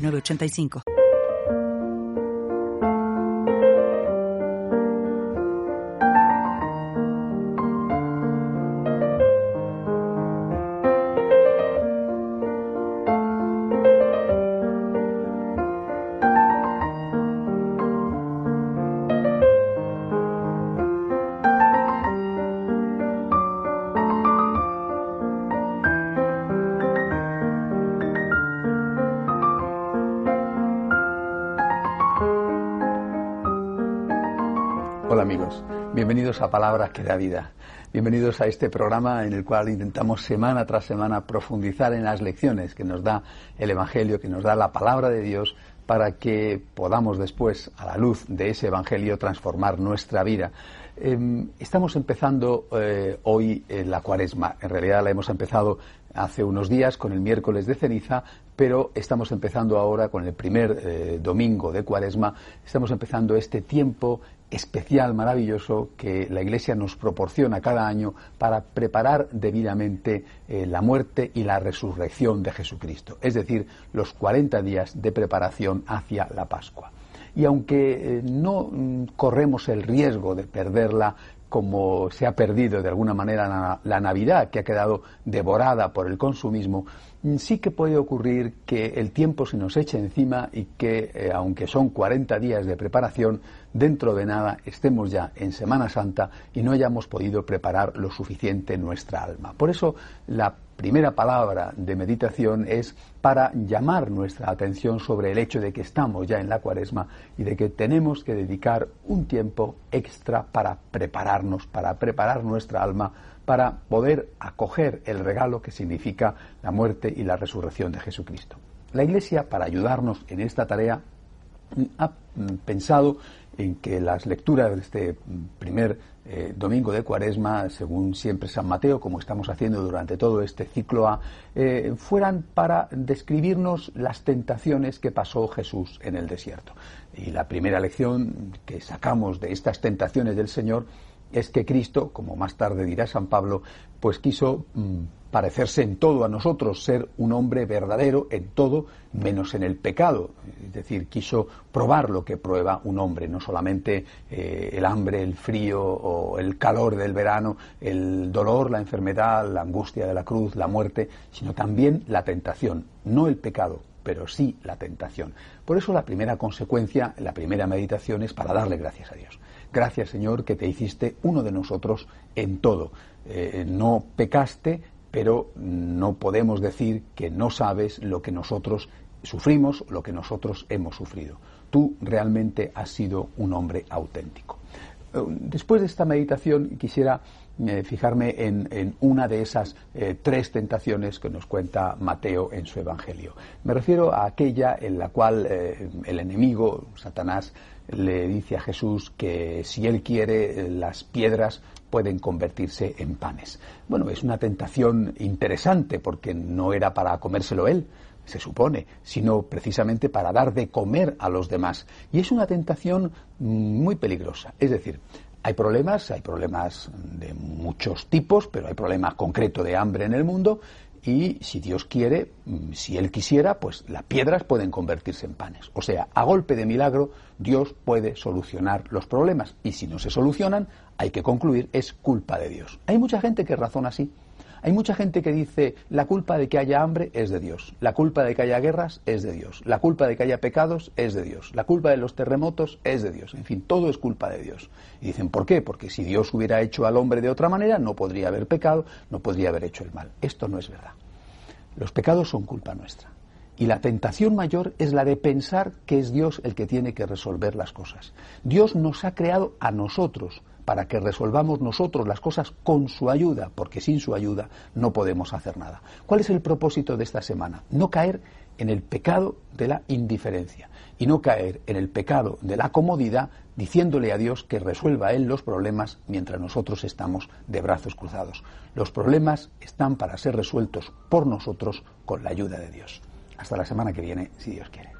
8985. 85 Bienvenidos a Palabras que da vida. Bienvenidos a este programa en el cual intentamos semana tras semana profundizar en las lecciones que nos da el Evangelio, que nos da la palabra de Dios para que podamos después, a la luz de ese Evangelio, transformar nuestra vida. Em, estamos empezando eh, hoy la cuaresma. En realidad la hemos empezado hace unos días con el miércoles de ceniza, pero estamos empezando ahora con el primer eh, domingo de cuaresma. Estamos empezando este tiempo especial, maravilloso, que la Iglesia nos proporciona cada año para preparar debidamente eh, la muerte y la resurrección de Jesucristo, es decir, los 40 días de preparación hacia la Pascua. Y aunque eh, no mm, corremos el riesgo de perderla como se ha perdido de alguna manera la, Navidad, que ha quedado devorada por el consumismo, mm, sí que puede ocurrir que el tiempo se nos eche encima y que, eh, aunque son 40 días de preparación, dentro de nada estemos ya en Semana Santa y no hayamos podido preparar lo suficiente nuestra alma. Por eso la primera palabra de meditación es para llamar nuestra atención sobre el hecho de que estamos ya en la cuaresma y de que tenemos que dedicar un tiempo extra para prepararnos, para preparar nuestra alma, para poder acoger el regalo que significa la muerte y la resurrección de Jesucristo. La Iglesia, para ayudarnos en esta tarea, ha pensado en que las lecturas de este primer eh, domingo de Cuaresma, según siempre San Mateo, como estamos haciendo durante todo este ciclo A, eh, fueran para describirnos las tentaciones que pasó Jesús en el desierto. Y la primera lección que sacamos de estas tentaciones del Señor es que Cristo, como más tarde dirá San Pablo, pues quiso mm, parecerse en todo a nosotros, ser un hombre verdadero en todo, menos en el pecado. Es decir, quiso probar lo que prueba un hombre, no solamente eh, el hambre, el frío o el calor del verano, el dolor, la enfermedad, la angustia de la cruz, la muerte, sino también la tentación, no el pecado, pero sí la tentación. Por eso la primera consecuencia, la primera meditación es para darle gracias a Dios. Gracias Señor que te hiciste uno de nosotros en todo. Eh, no pecaste, pero no podemos decir que no sabes lo que nosotros sufrimos, lo que nosotros hemos sufrido. Tú realmente has sido un hombre auténtico. Eh, después de esta meditación quisiera eh, fijarme en, una de esas eh, tres tentaciones que nos cuenta Mateo en su Evangelio. Me refiero a aquella en la cual el enemigo, Satanás, le dice a Jesús que si él quiere las piedras pueden convertirse en panes. Bueno, es una tentación interesante porque no era para comérselo él, se supone, sino precisamente para dar de comer a los demás. Y es una tentación muy peligrosa. Es decir, hay problemas, hay problemas de muchos tipos, pero hay problemas concretos de hambre en el mundo y si Dios quiere, mm, si Él quisiera, pues las piedras pueden convertirse en panes. O sea, a golpe de milagro, Dios puede solucionar los problemas y si no se solucionan, hay que concluir, es culpa de Dios. Hay mucha gente que razona así. Hay mucha gente que dice la culpa de que haya hambre es de Dios, la culpa de que haya guerras es de Dios, la culpa de que haya pecados es de Dios, la culpa de los terremotos es de Dios, en fin, todo es culpa de Dios. Y dicen, ¿por qué? Porque si Dios hubiera hecho al hombre de otra manera, no podría haber pecado, no podría haber hecho el mal. Esto no es verdad. Los pecados son culpa nuestra. Y la tentación mayor es la de pensar que es Dios el que tiene que resolver las cosas. Dios nos ha creado a nosotros para que resolvamos nosotros las cosas con su ayuda, porque sin su ayuda no podemos hacer nada. ¿Cuál es el propósito de esta semana? No caer en el pecado de la indiferencia y no caer en el pecado de la comodidad diciéndole a Dios que resuelva Él los problemas mientras nosotros estamos de brazos cruzados. Los problemas están para ser resueltos por nosotros con la ayuda de Dios. Hasta la semana que viene, si Dios quiere.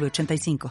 85